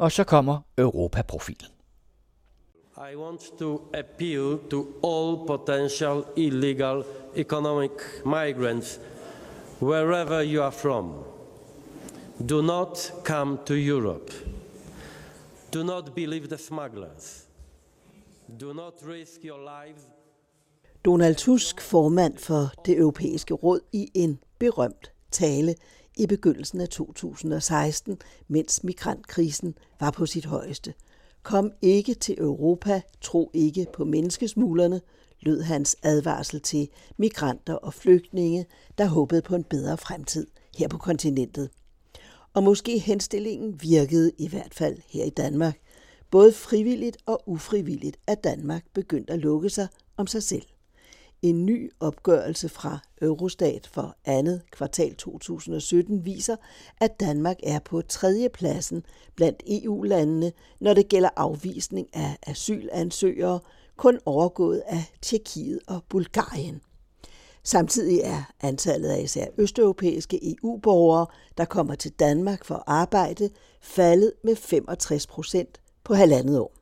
Og så kommer Europaprofilen. I want to appeal to all potential illegal economic migrants wherever you are from. Do not come to Europe. Do not believe the smugglers. Do not risk your lives. Donald Tusk, formand for det europæiske råd, i en berømt tale i begyndelsen af 2016, mens migrantkrisen var på sit højeste. Kom ikke til Europa, tro ikke på menneskesmuglerne, lød hans advarsel til migranter og flygtninge, der håbede på en bedre fremtid her på kontinentet. Og måske henstillingen virkede i hvert fald her i Danmark. Både frivilligt og ufrivilligt er Danmark begyndt at lukke sig om sig selv. En ny opgørelse fra Eurostat for andet kvartal 2017 viser, at Danmark er på tredje pladsen blandt EU-landene, når det gælder afvisning af asylansøgere, kun overgået af Tjekkiet og Bulgarien. Samtidig er antallet af især østeuropæiske EU-borgere, der kommer til Danmark for at arbejde, faldet med 65 procent på halvandet år.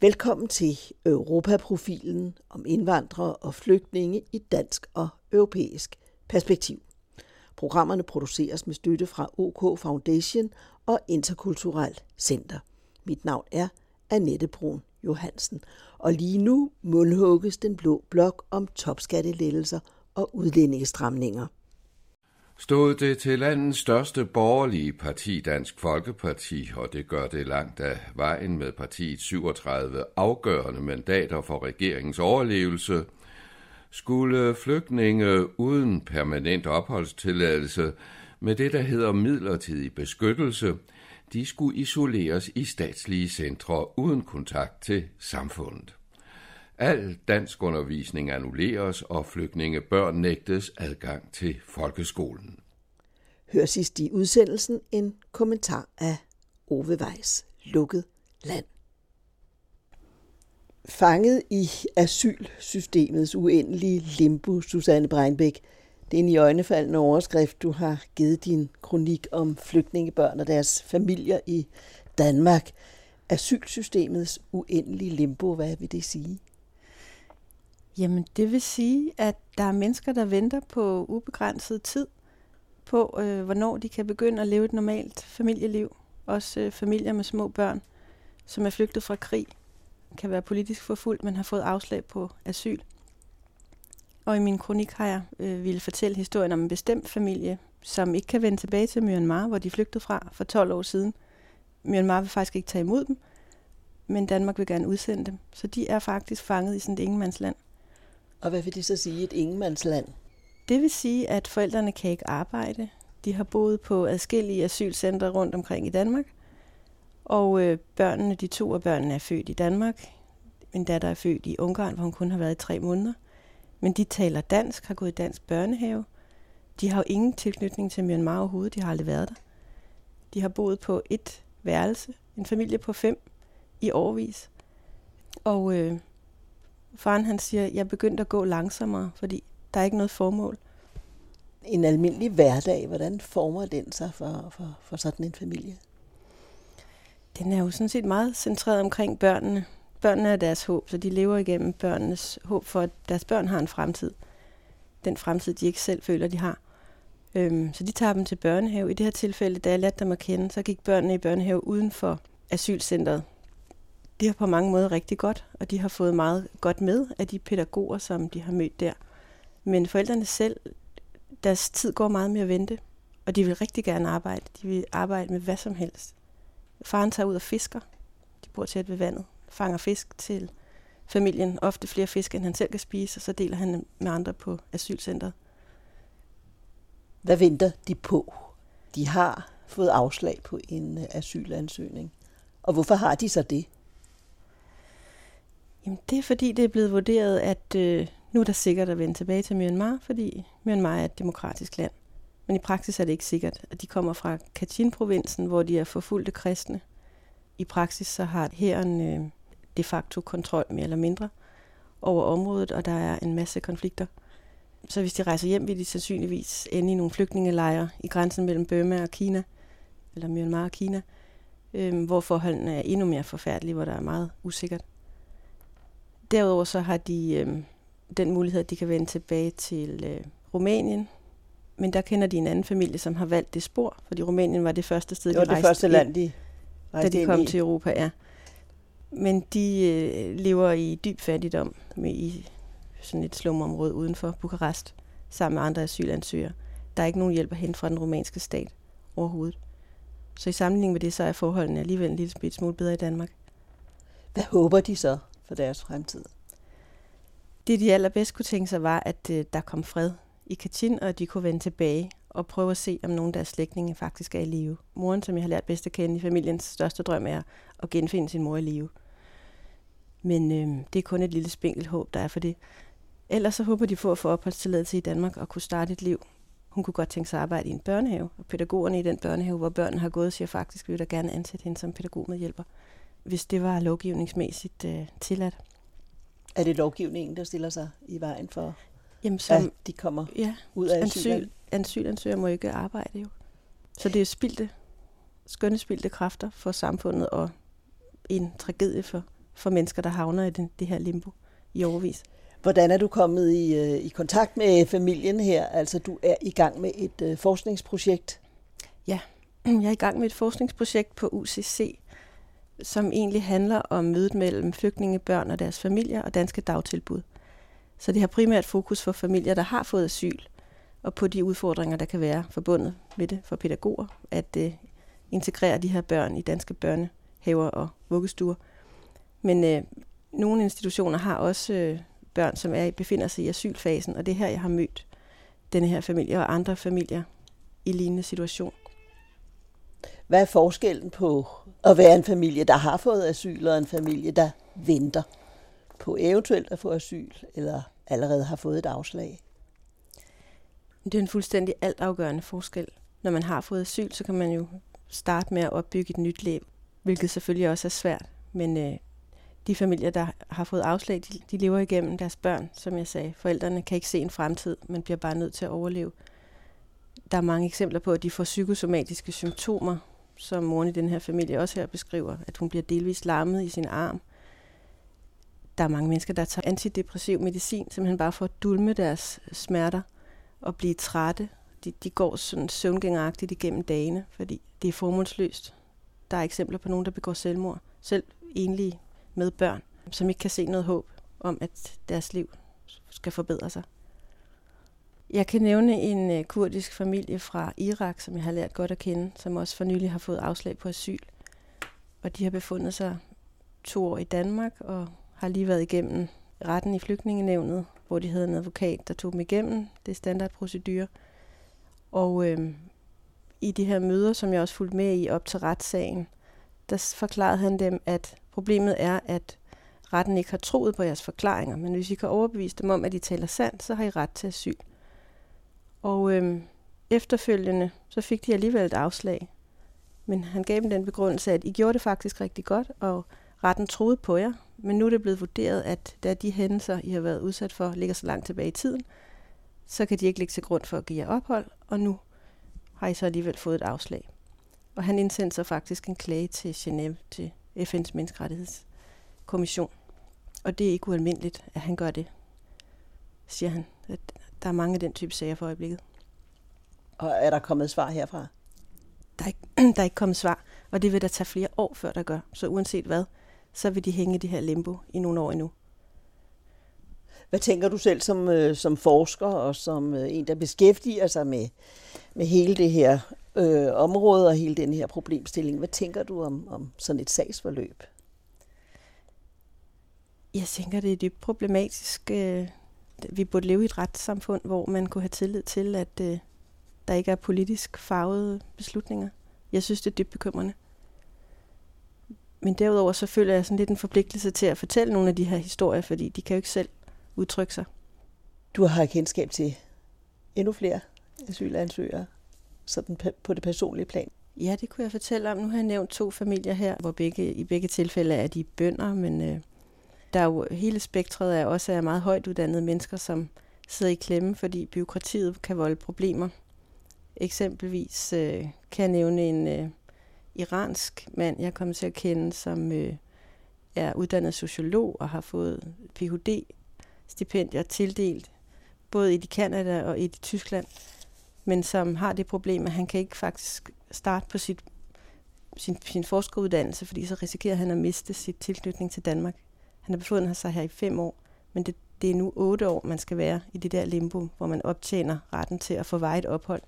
Velkommen til Europaprofilen om indvandrere og flygtninge i dansk og europæisk perspektiv. Programmerne produceres med støtte fra OK Foundation og Interkulturelt Center. Mit navn er Annette Brun Johansen, og lige nu mundhugges den blå blok om topskattelettelser og udlændingestramninger. Stod det til landets største borgerlige parti, Dansk Folkeparti, og det gør det langt af vejen med partiets 37 afgørende mandater for regeringens overlevelse, skulle flygtninge uden permanent opholdstilladelse med det, der hedder midlertidig beskyttelse, de skulle isoleres i statslige centre uden kontakt til samfundet. Al dansk undervisning annulleres, og flygtningebørn nægtes adgang til folkeskolen. Hør sidst i udsendelsen en kommentar af Ove Weiss, Lukket Land. Fanget i asylsystemets uendelige limbo, Susanne Breinbæk. Det er en i øjnefaldende overskrift, du har givet din kronik om flygtningebørn og deres familier i Danmark. Asylsystemets uendelige limbo, hvad vil det sige? Jamen, det vil sige, at der er mennesker, der venter på ubegrænset tid på, øh, hvornår de kan begynde at leve et normalt familieliv. Også øh, familier med små børn, som er flygtet fra krig, kan være politisk forfulgt, men har fået afslag på asyl. Og i min kronik har jeg øh, ville fortælle historien om en bestemt familie, som ikke kan vende tilbage til Myanmar, hvor de flygtede fra for 12 år siden. Myanmar vil faktisk ikke tage imod dem, men Danmark vil gerne udsende dem. Så de er faktisk fanget i sådan et ingenmandsland. Og hvad vil det så sige, et ingenmandsland? Det vil sige, at forældrene kan ikke arbejde. De har boet på adskillige asylcentre rundt omkring i Danmark. Og øh, børnene, de to af børnene er født i Danmark. Min datter er født i Ungarn, hvor hun kun har været i tre måneder. Men de taler dansk, har gået i dansk børnehave. De har jo ingen tilknytning til Myanmar overhovedet, de har aldrig været der. De har boet på et værelse, en familie på fem, i årvis. Og øh, faren han siger, jeg begyndte at gå langsommere, fordi der er ikke noget formål. En almindelig hverdag, hvordan former den sig for, for, for sådan en familie? Den er jo sådan set meget centreret omkring børnene. Børnene er deres håb, så de lever igennem børnenes håb for, at deres børn har en fremtid. Den fremtid, de ikke selv føler, de har. Øhm, så de tager dem til børnehave. I det her tilfælde, da jeg lærte dem at kende, så gik børnene i børnehave uden for asylcentret. Det har på mange måder rigtig godt, og de har fået meget godt med af de pædagoger, som de har mødt der. Men forældrene selv, deres tid går meget med at vente, og de vil rigtig gerne arbejde. De vil arbejde med hvad som helst. Faren tager ud og fisker. De bor tæt ved vandet. Fanger fisk til familien. Ofte flere fisk, end han selv kan spise, og så deler han med andre på asylcentret. Hvad venter de på? De har fået afslag på en øh, asylansøgning. Og hvorfor har de så det? Jamen, det er fordi, det er blevet vurderet, at øh, nu er der sikkert at vende tilbage til Myanmar, fordi Myanmar er et demokratisk land. Men i praksis er det ikke sikkert, at de kommer fra Kachin-provinsen, hvor de er forfulgte kristne. I praksis så har hæren øh, de facto kontrol mere eller mindre over området, og der er en masse konflikter. Så hvis de rejser hjem, vil de sandsynligvis ende i nogle flygtningelejre i grænsen mellem Burma og Kina, eller Myanmar og Kina. øh, hvor forholdene er endnu mere forfærdelige, hvor der er meget usikkert. Derudover så har de øh, den mulighed, at de kan vende tilbage til øh, Rumænien, men der kender de en anden familie, som har valgt det spor, fordi Rumænien var det første sted, det var de det første land, de da de kom i. til Europa, ja. Men de øh, lever i dyb fattigdom med, i sådan et slumområde uden for Bukarest, sammen med andre asylansøgere. Der er ikke nogen hjælp at hente fra den rumænske stat overhovedet. Så i sammenligning med det, så er forholdene alligevel en lille smule bedre i Danmark. Hvad håber de så for deres fremtid? Det, de allerbedst kunne tænke sig, var, at øh, der kom fred i Katyn, og at de kunne vende tilbage og prøve at se, om nogen af deres slægtninge faktisk er i live. Moren, som jeg har lært bedst at kende i familiens største drøm, er at genfinde sin mor i live. Men øh, det er kun et lille spinkelt håb, der er for det. Ellers så håber de på at få opholdstilladelse i Danmark og kunne starte et liv. Hun kunne godt tænke sig at arbejde i en børnehave, og pædagogerne i den børnehave, hvor børnene har gået, siger faktisk, at vi vil da gerne ansætte hende som pædagogmedhjælper, hvis det var lovgivningsmæssigt øh, tilladt. Er det lovgivningen, der stiller sig i vejen for, Jamen, som, at de kommer ja, ud af asyl? Asylansøgere må ikke arbejde jo. Så det er spildte, skønne spildte kræfter for samfundet og en tragedie for, for mennesker, der havner i den, det her limbo i overvis. Hvordan er du kommet i, øh, i kontakt med familien her? Altså, du er i gang med et øh, forskningsprojekt. Ja, jeg er i gang med et forskningsprojekt på UCC, som egentlig handler om mødet mellem flygtningebørn og deres familier og danske dagtilbud. Så det har primært fokus for familier, der har fået asyl, og på de udfordringer, der kan være forbundet med det for pædagoger, at øh, integrere de her børn i danske børnehaver og vuggestuer. Men øh, nogle institutioner har også øh, børn, som er befinder sig i asylfasen, og det er her, jeg har mødt denne her familie og andre familier i lignende situation. Hvad er forskellen på at være en familie, der har fået asyl, og en familie, der venter på eventuelt at få asyl, eller allerede har fået et afslag? Det er en fuldstændig altafgørende forskel. Når man har fået asyl, så kan man jo starte med at opbygge et nyt liv, hvilket selvfølgelig også er svært. Men øh, de familier, der har fået afslag, de, de lever igennem deres børn, som jeg sagde. Forældrene kan ikke se en fremtid, men bliver bare nødt til at overleve. Der er mange eksempler på, at de får psykosomatiske symptomer, som moren i den her familie også her beskriver, at hun bliver delvist larmet i sin arm. Der er mange mennesker, der tager antidepressiv medicin, simpelthen bare for at dulme deres smerter og blive trætte. De, de går sådan søvngængeragtigt igennem dagene, fordi det er formålsløst. Der er eksempler på nogen, der begår selvmord. Selv enlige med børn, som ikke kan se noget håb om, at deres liv skal forbedre sig. Jeg kan nævne en øh, kurdisk familie fra Irak, som jeg har lært godt at kende, som også for nylig har fået afslag på asyl. Og de har befundet sig to år i Danmark og har lige været igennem retten i flygtningenevnet, hvor de havde en advokat, der tog dem igennem. Det er standardprocedur. Og øh, i de her møder, som jeg også fulgte med i op til retssagen, der forklarede han dem, at problemet er, at retten ikke har troet på jeres forklaringer, men hvis I kan overbevise dem om, at de taler sandt, så har I ret til asyl. Og øhm, efterfølgende, så fik de alligevel et afslag. Men han gav dem den begrundelse, at I gjorde det faktisk rigtig godt, og retten troede på jer. Men nu er det blevet vurderet, at da de hændelser, I har været udsat for, ligger så langt tilbage i tiden, så kan de ikke ligge til grund for at give jer ophold, og nu har I så alligevel fået et afslag. Og han indsendte så faktisk en klage til Genève, til FN's menneskerettighedskommission. Og det er ikke ualmindeligt, at han gør det, siger han. At der er mange af den type sager for øjeblikket. Og er der kommet svar herfra? Der er, ikke, der er ikke kommet svar, og det vil der tage flere år, før der gør. Så uanset hvad, så vil de hænge i det her limbo i nogle år endnu. Hvad tænker du selv som, øh, som forsker og som øh, en, der beskæftiger sig med, med hele det her øh, område og hele den her problemstilling? Hvad tænker du om, om sådan et sagsforløb? Jeg tænker, det er dybt problematisk. Øh, vi burde leve i et retssamfund, hvor man kunne have tillid til, at øh, der ikke er politisk farvede beslutninger. Jeg synes, det er dybt bekymrende. Men derudover så føler jeg sådan lidt en forpligtelse til at fortælle nogle af de her historier, fordi de kan jo ikke selv udtrykke sig. Du har kendskab til endnu flere asylansøgere sådan på det personlige plan. Ja, det kunne jeg fortælle om. Nu har jeg nævnt to familier her, hvor begge, i begge tilfælde er de bønder, men øh, der er jo hele spektret af også er meget højt uddannede mennesker, som sidder i klemme, fordi byråkratiet kan volde problemer. Eksempelvis øh, kan jeg nævne en, øh, iransk mand, jeg kom til at kende, som øh, er uddannet sociolog og har fået Ph.D.-stipendier tildelt, både i Kanada og i Tyskland, men som har det problem, at han kan ikke faktisk starte på sit, sin, sin forskeruddannelse, fordi så risikerer han at miste sit tilknytning til Danmark. Han har befundet sig her i fem år, men det, det er nu otte år, man skal være i det der limbo, hvor man optjener retten til at få vejet ophold.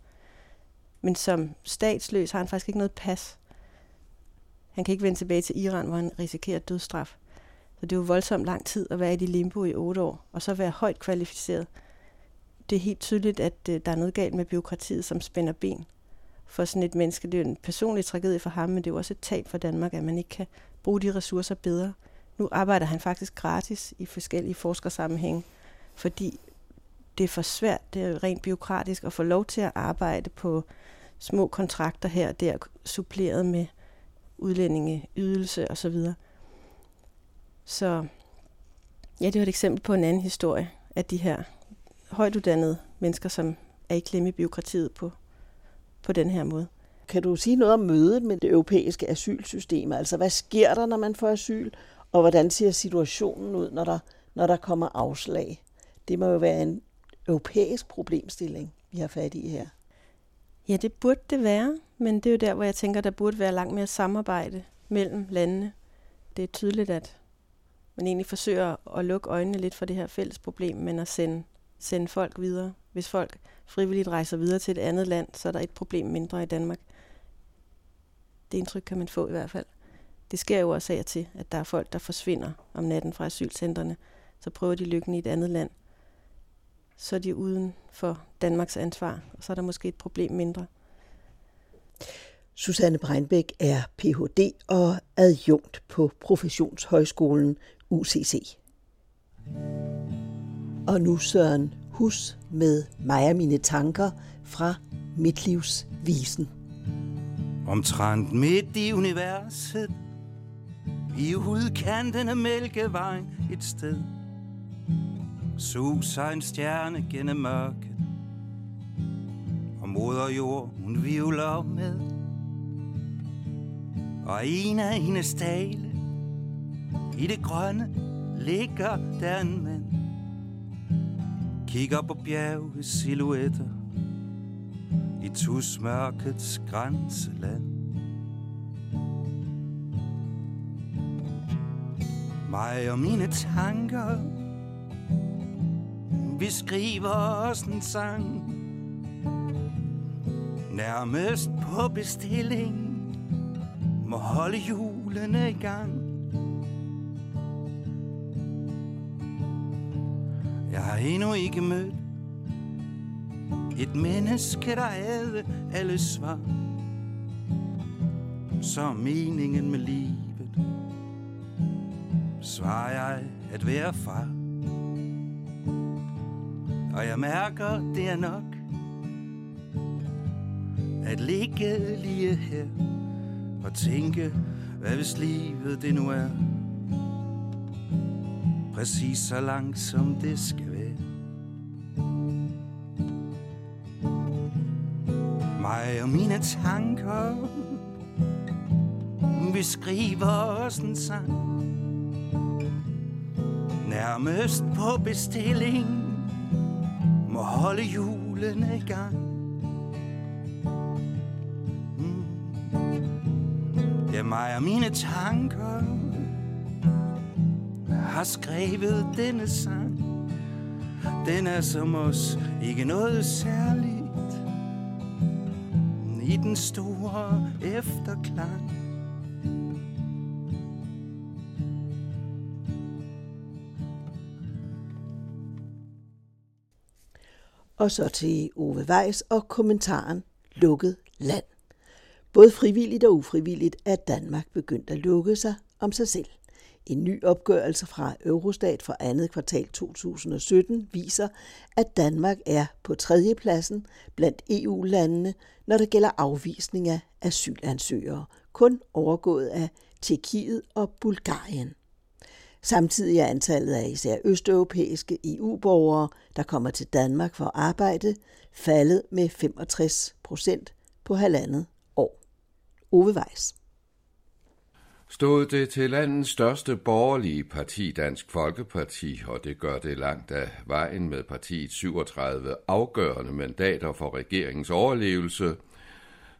Men som statsløs har han faktisk ikke noget pas. Han kan ikke vende tilbage til Iran, hvor han risikerer dødsstraf. Så det er jo voldsomt lang tid at være i det limbo i otte år, og så være højt kvalificeret. Det er helt tydeligt, at øh, der er noget galt med byråkratiet, som spænder ben for sådan et menneske. Det er jo en personlig tragedie for ham, men det er jo også et tab for Danmark, at man ikke kan bruge de ressourcer bedre. Nu arbejder han faktisk gratis i forskellige forskersammenhænge, fordi det er for svært, det er rent biokratisk at få lov til at arbejde på små kontrakter her og der, suppleret med udlændingeydelse osv. Så, så ja, det var et eksempel på en anden historie at de her højtuddannede mennesker, som er i klemme i byråkratiet på, på den her måde. Kan du sige noget om mødet med det europæiske asylsystem? Altså, hvad sker der, når man får asyl? Og hvordan ser situationen ud, når der, når der kommer afslag? Det må jo være en europæisk problemstilling, vi har fat i her. Ja, det burde det være, men det er jo der, hvor jeg tænker, der burde være langt mere samarbejde mellem landene. Det er tydeligt, at man egentlig forsøger at lukke øjnene lidt for det her fælles problem, men at sende, sende folk videre. Hvis folk frivilligt rejser videre til et andet land, så er der et problem mindre i Danmark. Det indtryk kan man få i hvert fald. Det sker jo også af til, at der er folk, der forsvinder om natten fra asylcentrene. Så prøver de lykken i et andet land. Så er de uden for Danmarks ansvar, og så er der måske et problem mindre. Susanne Breinbæk er Ph.D. og adjunkt på Professionshøjskolen UCC. Og nu Søren Hus med mig og mine tanker fra Mitlivsvisen. Omtrent midt i universet i udkanten af Mælkevejen et sted Suser en stjerne gennem mørket. Og moder jord hun vivler med. Og en af hendes dale I det grønne ligger der en mand. Kigger på bjerge silhuetter I tusmørkets grænseland. Mig og mine tanker. Vi skriver os en sang. Nærmest på bestilling Må holde julene i gang. Jeg har endnu ikke mødt Et menneske, der havde alle svar. Så meningen med livet svarer jeg at være far. Og jeg mærker, det er nok at ligge lige her og tænke, hvad hvis livet det nu er præcis så langt som det skal være. Mig og mine tanker, vi skriver os en sang nærmest på bestilling må holde julen i gang. Mm. er mig og mine tanker har skrevet denne sang. Den er som os ikke noget særligt i den store efterklang. Og så til Ove Weiss og kommentaren Lukket land. Både frivilligt og ufrivilligt er Danmark begyndt at lukke sig om sig selv. En ny opgørelse fra Eurostat for andet kvartal 2017 viser, at Danmark er på tredjepladsen blandt EU-landene, når det gælder afvisning af asylansøgere, kun overgået af Tjekkiet og Bulgarien. Samtidig er antallet af især østeuropæiske EU-borgere, der kommer til Danmark for at arbejde, faldet med 65 procent på halvandet år. Ove Weiss. stod det til landets største borgerlige parti, Dansk Folkeparti, og det gør det langt af vejen med partiets 37 afgørende mandater for regeringens overlevelse,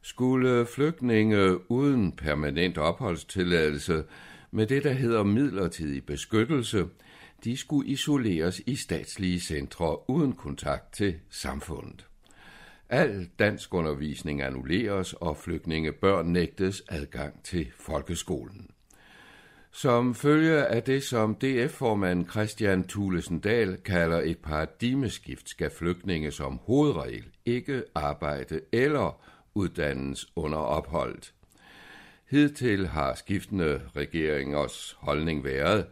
skulle flygtninge uden permanent opholdstilladelse med det, der hedder midlertidig beskyttelse, de skulle isoleres i statslige centre uden kontakt til samfundet. Al dansk undervisning annulleres, og flygtningebørn nægtes adgang til folkeskolen. Som følge af det, som DF-formand Christian Thulesen Dahl kalder et paradigmeskift, skal flygtninge som hovedregel ikke arbejde eller uddannes under opholdet. Hidtil har skiftende regeringers holdning været,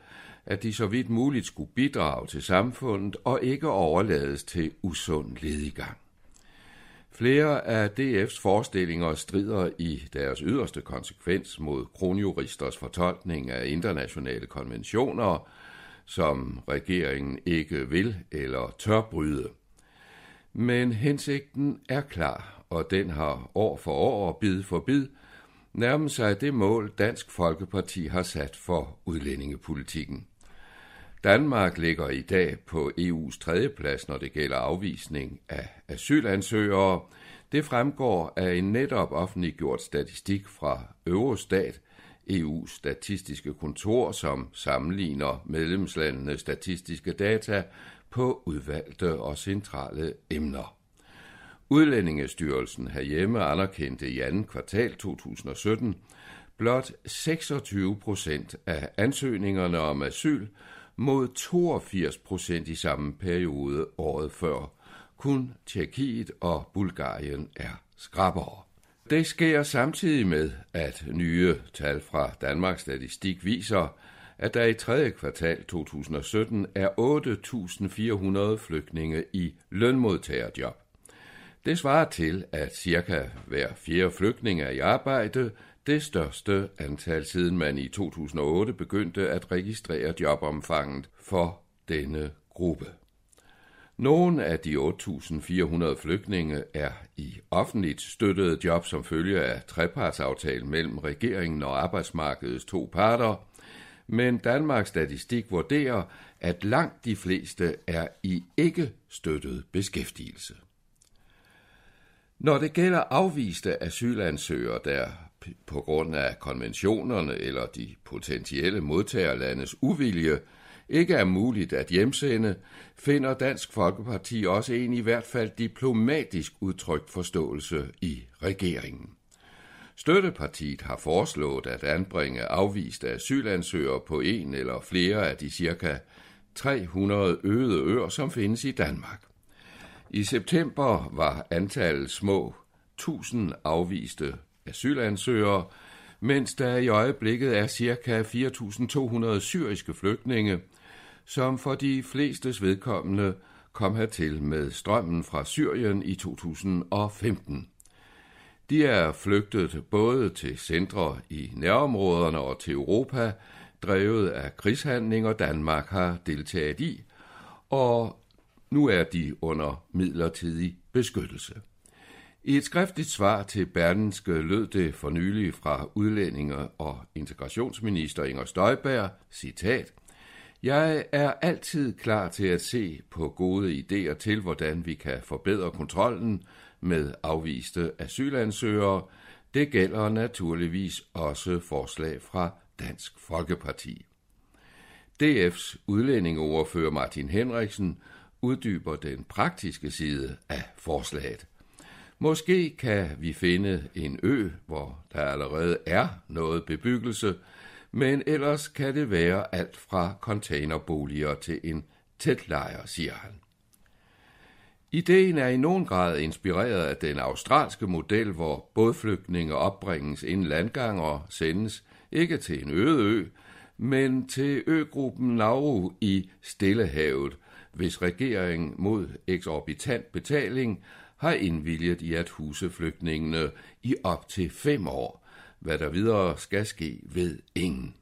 at de så vidt muligt skulle bidrage til samfundet og ikke overlades til usund ledigang. Flere af DF's forestillinger strider i deres yderste konsekvens mod kronjuristers fortolkning af internationale konventioner, som regeringen ikke vil eller tør bryde. Men hensigten er klar, og den har år for år og bid for bid nærme sig det mål, Dansk Folkeparti har sat for udlændingepolitikken. Danmark ligger i dag på EU's tredje plads, når det gælder afvisning af asylansøgere. Det fremgår af en netop offentliggjort statistik fra Eurostat, EU's statistiske kontor, som sammenligner medlemslandenes statistiske data på udvalgte og centrale emner. Udlændingestyrelsen herhjemme anerkendte i anden kvartal 2017 blot 26 procent af ansøgningerne om asyl mod 82 procent i samme periode året før. Kun Tjekkiet og Bulgarien er skrabere. Det sker samtidig med, at nye tal fra Danmarks Statistik viser, at der i 3. kvartal 2017 er 8.400 flygtninge i lønmodtagerjob. Det svarer til, at cirka hver fjerde flygtning er i arbejde, det største antal siden man i 2008 begyndte at registrere jobomfanget for denne gruppe. Nogle af de 8.400 flygtninge er i offentligt støttede job som følge af trepartsaftalen mellem regeringen og arbejdsmarkedets to parter, men Danmarks Statistik vurderer, at langt de fleste er i ikke støttet beskæftigelse. Når det gælder afviste asylansøgere, der på grund af konventionerne eller de potentielle modtagerlandes uvilje ikke er muligt at hjemsende, finder Dansk Folkeparti også en i hvert fald diplomatisk udtrykt forståelse i regeringen. Støttepartiet har foreslået at anbringe afviste asylansøgere på en eller flere af de cirka 300 øde øer, som findes i Danmark. I september var antallet små 1000 afviste asylansøgere, mens der i øjeblikket er ca. 4.200 syriske flygtninge, som for de flestes vedkommende kom hertil med strømmen fra Syrien i 2015. De er flygtet både til centre i nærområderne og til Europa, drevet af krigshandlinger Danmark har deltaget i, og nu er de under midlertidig beskyttelse. I et skriftligt svar til Berlinske lød det for nylig fra udlændinge- og integrationsminister Inger Støjberg, citat, Jeg er altid klar til at se på gode idéer til, hvordan vi kan forbedre kontrollen med afviste asylansøgere. Det gælder naturligvis også forslag fra Dansk Folkeparti. DF's udlændingeordfører Martin Henriksen uddyber den praktiske side af forslaget. Måske kan vi finde en ø, hvor der allerede er noget bebyggelse, men ellers kan det være alt fra containerboliger til en tætlejr, siger han. Ideen er i nogen grad inspireret af den australske model, hvor bådflygtninge opbringes inden landgang og sendes ikke til en øde ø, men til øgruppen Nauru i Stillehavet, hvis regeringen mod eksorbitant betaling har indvilget i at huse flygtningene i op til fem år. Hvad der videre skal ske, ved ingen.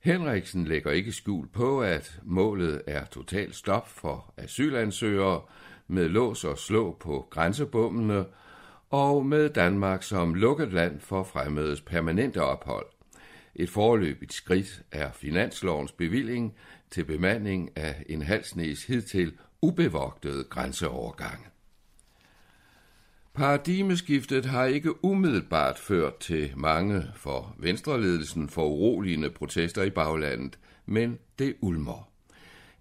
Henriksen lægger ikke skjul på, at målet er totalt stop for asylansøgere med lås og slå på grænsebummene og med Danmark som lukket land for fremmedes permanente ophold. Et forløbigt skridt er finanslovens bevilling til bemanding af en halsnæs hidtil ubevogtede grænseovergange. Paradigmeskiftet har ikke umiddelbart ført til mange for venstreledelsen for uroligende protester i baglandet, men det ulmer.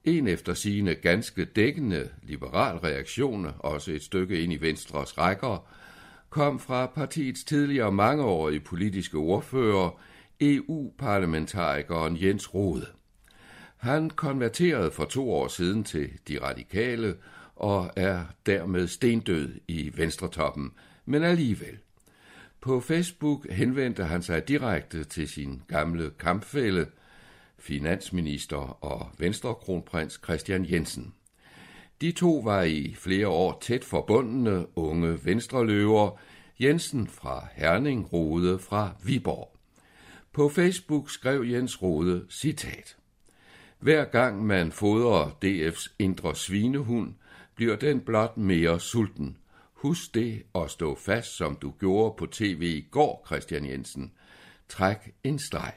En efter sine ganske dækkende liberal reaktion, også et stykke ind i Venstres rækker, kom fra partiets tidligere mangeårige politiske ordfører, EU-parlamentarikeren Jens Rode. Han konverterede for to år siden til de radikale og er dermed stendød i venstretoppen, men alligevel. På Facebook henvendte han sig direkte til sin gamle kampfælle, finansminister og venstrekronprins Christian Jensen. De to var i flere år tæt forbundne unge venstreløver, Jensen fra Herning, Rode fra Viborg. På Facebook skrev Jens Rode citat. Hver gang man fodrer DF's indre svinehund, bliver den blot mere sulten. Husk det og stå fast, som du gjorde på tv i går, Christian Jensen. Træk en streg.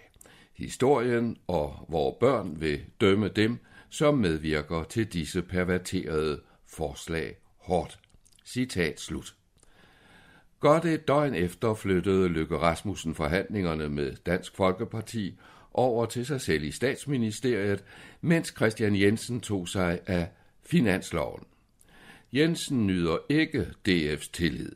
Historien og hvor børn vil dømme dem, som medvirker til disse perverterede forslag hårdt. Citat slut. Godt et døgn efter flyttede Løkke Rasmussen forhandlingerne med Dansk Folkeparti over til sig selv i statsministeriet, mens Christian Jensen tog sig af finansloven. Jensen nyder ikke DF's tillid.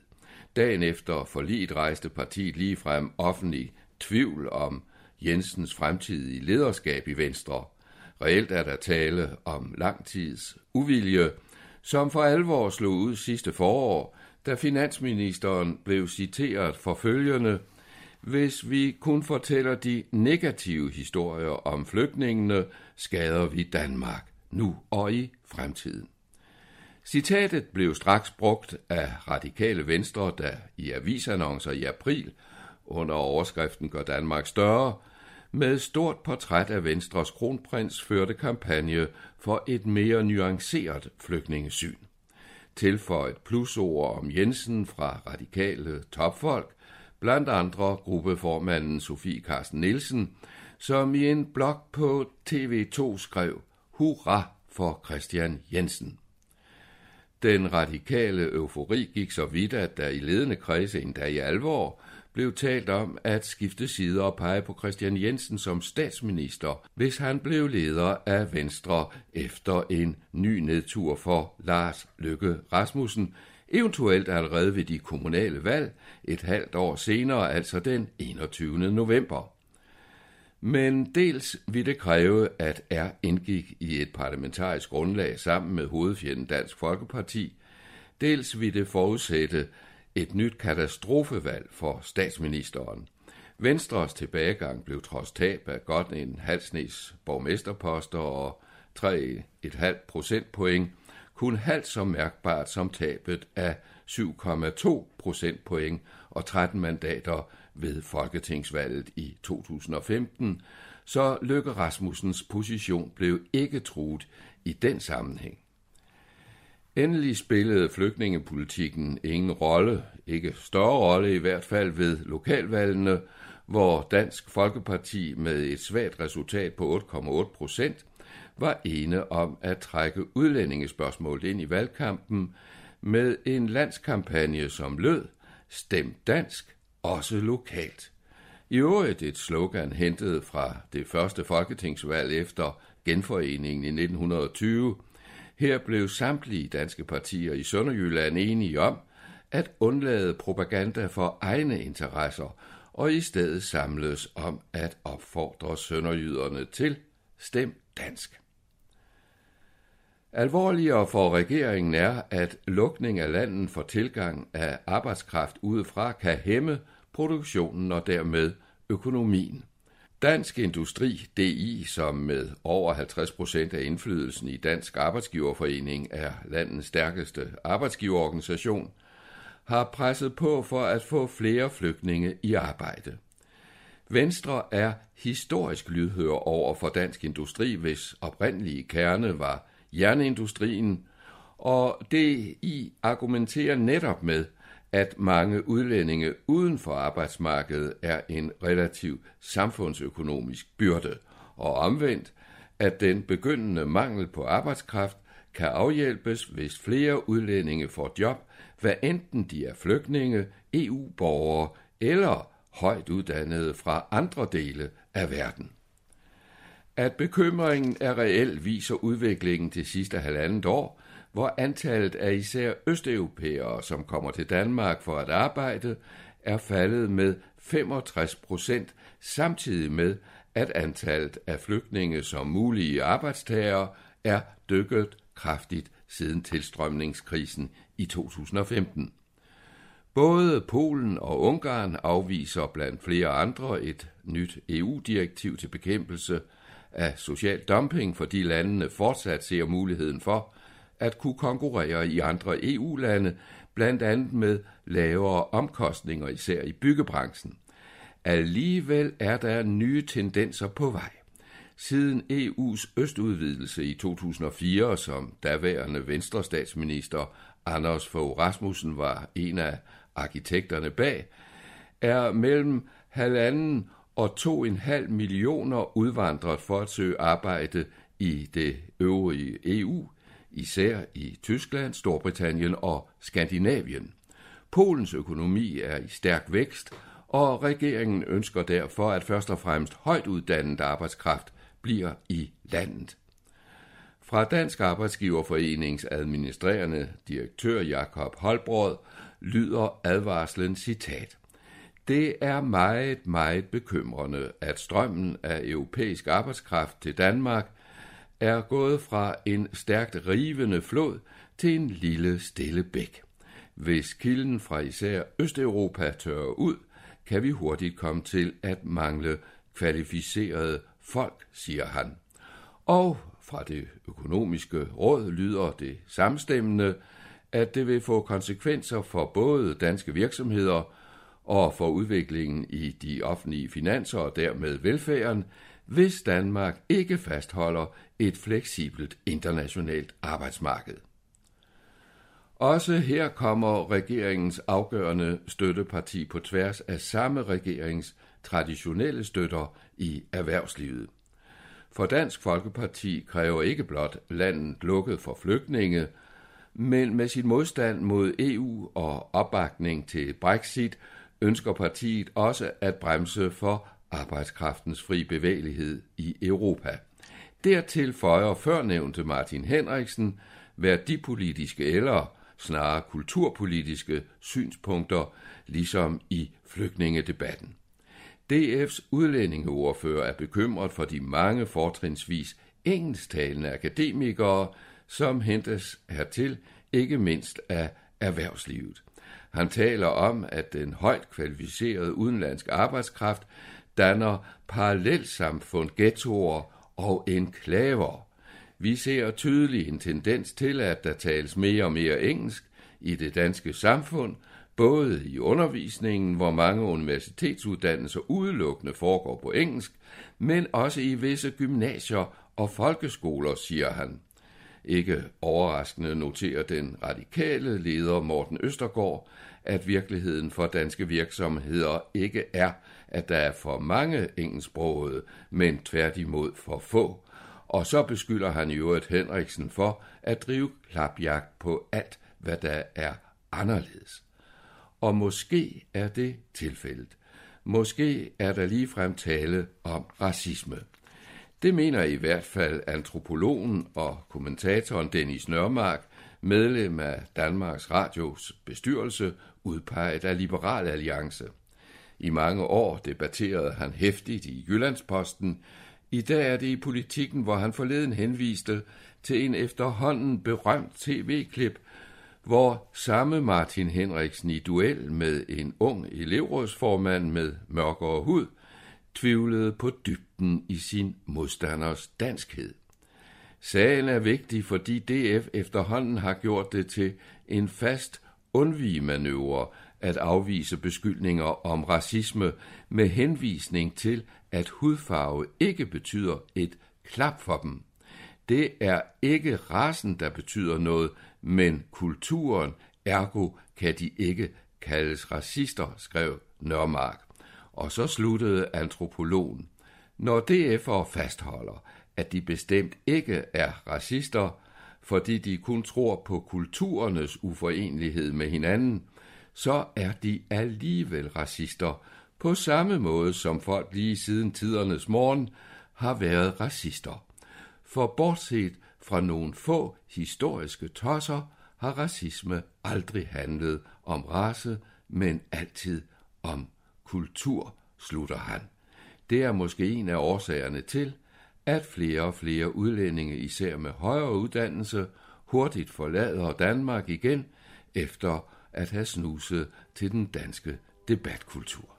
Dagen efter forliget rejste partiet ligefrem offentlig tvivl om Jensens fremtidige lederskab i Venstre. Reelt er der tale om langtids uvilje, som for alvor slog ud sidste forår, da finansministeren blev citeret for følgende – hvis vi kun fortæller de negative historier om flygtningene, skader vi Danmark nu og i fremtiden. Citatet blev straks brugt af radikale venstre, der i avisannoncer i april under overskriften Gør Danmark større, med stort portræt af Venstres kronprins førte kampagne for et mere nuanceret flygtningesyn. Tilføjet plusord om Jensen fra radikale topfolk, blandt andre gruppeformanden Sofie Carsten Nielsen, som i en blog på TV2 skrev, Hurra for Christian Jensen. Den radikale eufori gik så vidt, at der i ledende kredse endda i alvor blev talt om at skifte sider og pege på Christian Jensen som statsminister, hvis han blev leder af Venstre efter en ny nedtur for Lars Løkke Rasmussen, eventuelt allerede ved de kommunale valg et halvt år senere, altså den 21. november. Men dels ville det kræve, at R indgik i et parlamentarisk grundlag sammen med hovedfjenden Dansk Folkeparti, dels ville det forudsætte et nyt katastrofevalg for statsministeren. Venstres tilbagegang blev trods tab af godt en halvsnes borgmesterposter og 3,5 procentpoint – kun halvt så mærkbart som tabet af 7,2 procentpoint og 13 mandater ved folketingsvalget i 2015, så Løkke Rasmussens position blev ikke truet i den sammenhæng. Endelig spillede flygtningepolitikken ingen rolle, ikke større rolle i hvert fald ved lokalvalgene, hvor Dansk Folkeparti med et svagt resultat på 8,8 procent var ene om at trække udlændingespørgsmålet ind i valgkampen med en landskampagne, som lød Stem dansk, også lokalt. I øvrigt et slogan hentet fra det første folketingsvalg efter genforeningen i 1920. Her blev samtlige danske partier i Sønderjylland enige om at undlade propaganda for egne interesser og i stedet samles om at opfordre sønderjyderne til stem dansk. Alvorligere for regeringen er, at lukning af landet for tilgang af arbejdskraft udefra kan hæmme produktionen og dermed økonomien. Dansk Industri, DI, som med over 50 procent af indflydelsen i Dansk Arbejdsgiverforening er landets stærkeste arbejdsgiverorganisation, har presset på for at få flere flygtninge i arbejde. Venstre er historisk lydhør over for Dansk Industri, hvis oprindelige kerne var jernindustrien, og det i argumenterer netop med, at mange udlændinge uden for arbejdsmarkedet er en relativ samfundsøkonomisk byrde, og omvendt, at den begyndende mangel på arbejdskraft kan afhjælpes, hvis flere udlændinge får job, hvad enten de er flygtninge, EU-borgere eller højt uddannede fra andre dele af verden. At bekymringen er reel viser udviklingen de sidste halvandet år, hvor antallet af især østeuropæere, som kommer til Danmark for at arbejde, er faldet med 65 procent, samtidig med, at antallet af flygtninge som mulige arbejdstagere er dykket kraftigt siden tilstrømningskrisen i 2015. Både Polen og Ungarn afviser blandt flere andre et nyt EU-direktiv til bekæmpelse af social dumping, fordi landene fortsat ser muligheden for at kunne konkurrere i andre EU-lande, blandt andet med lavere omkostninger, især i byggebranchen. Alligevel er der nye tendenser på vej. Siden EU's østudvidelse i 2004, som daværende venstrestatsminister Anders Fogh Rasmussen var en af arkitekterne bag, er mellem halvanden og to en halv millioner udvandret for at søge arbejde i det øvrige EU, især i Tyskland, Storbritannien og Skandinavien. Polens økonomi er i stærk vækst, og regeringen ønsker derfor, at først og fremmest højt uddannet arbejdskraft bliver i landet. Fra Dansk Arbejdsgiverforenings administrerende direktør Jakob Holbrød lyder advarslen citat. Det er meget, meget bekymrende, at strømmen af europæisk arbejdskraft til Danmark er gået fra en stærkt rivende flod til en lille stille bæk. Hvis kilden fra især Østeuropa tørrer ud, kan vi hurtigt komme til at mangle kvalificerede folk, siger han. Og fra det økonomiske råd lyder det samstemmende, at det vil få konsekvenser for både danske virksomheder og for udviklingen i de offentlige finanser og dermed velfærden, hvis Danmark ikke fastholder et fleksibelt internationalt arbejdsmarked. Også her kommer regeringens afgørende støtteparti på tværs af samme regerings traditionelle støtter i erhvervslivet. For Dansk Folkeparti kræver ikke blot landet lukket for flygtninge, men med sin modstand mod EU og opbakning til Brexit ønsker partiet også at bremse for arbejdskraftens fri bevægelighed i Europa. Dertil føjer førnævnte Martin Henriksen værdipolitiske eller snarere kulturpolitiske synspunkter, ligesom i flygtningedebatten. DF's udlændingeordfører er bekymret for de mange fortrinsvis engelsktalende akademikere, som hentes hertil ikke mindst af erhvervslivet. Han taler om, at den højt kvalificerede udenlandske arbejdskraft danner parallelsamfund, ghettoer og enklaver. Vi ser tydeligt en tendens til, at der tales mere og mere engelsk i det danske samfund, både i undervisningen, hvor mange universitetsuddannelser udelukkende foregår på engelsk, men også i visse gymnasier og folkeskoler, siger han. Ikke overraskende noterer den radikale leder Morten Østergaard, at virkeligheden for danske virksomheder ikke er, at der er for mange engelsksprogede, men tværtimod for få. Og så beskylder han i øvrigt Henriksen for at drive klapjagt på alt, hvad der er anderledes. Og måske er det tilfældet. Måske er der ligefrem tale om racisme. Det mener i hvert fald antropologen og kommentatoren Dennis Nørmark, medlem af Danmarks Radios bestyrelse, udpeget af Liberal Alliance. I mange år debatterede han hæftigt i Jyllandsposten. I dag er det i politikken, hvor han forleden henviste til en efterhånden berømt tv-klip, hvor samme Martin Henriksen i duel med en ung elevrådsformand med mørkere hud tvivlede på dybden i sin modstanders danskhed. Sagen er vigtig, fordi DF efterhånden har gjort det til en fast undvigemanøvre at afvise beskyldninger om racisme med henvisning til, at hudfarve ikke betyder et klap for dem. Det er ikke rasen, der betyder noget, men kulturen, ergo kan de ikke kaldes racister, skrev Nørmark. Og så sluttede antropologen. Når DF'er fastholder, at de bestemt ikke er racister, fordi de kun tror på kulturernes uforenlighed med hinanden, så er de alligevel racister, på samme måde som folk lige siden tidernes morgen har været racister. For bortset fra nogle få historiske tosser, har racisme aldrig handlet om race, men altid om kultur, slutter han. Det er måske en af årsagerne til, at flere og flere udlændinge, især med højere uddannelse, hurtigt forlader Danmark igen, efter at have snuset til den danske debatkultur.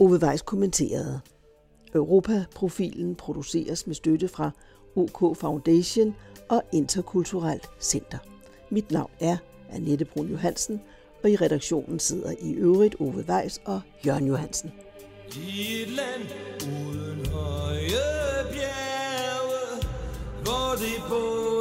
Ove Weiss kommenterede. Europaprofilen produceres med støtte fra OK Foundation og Interkulturelt Center. Mit navn er Annette Brun Johansen, og i redaktionen sidder i øvrigt Ove Weiss og Jørgen Johansen. I et land uden høje bjerge, hvor det både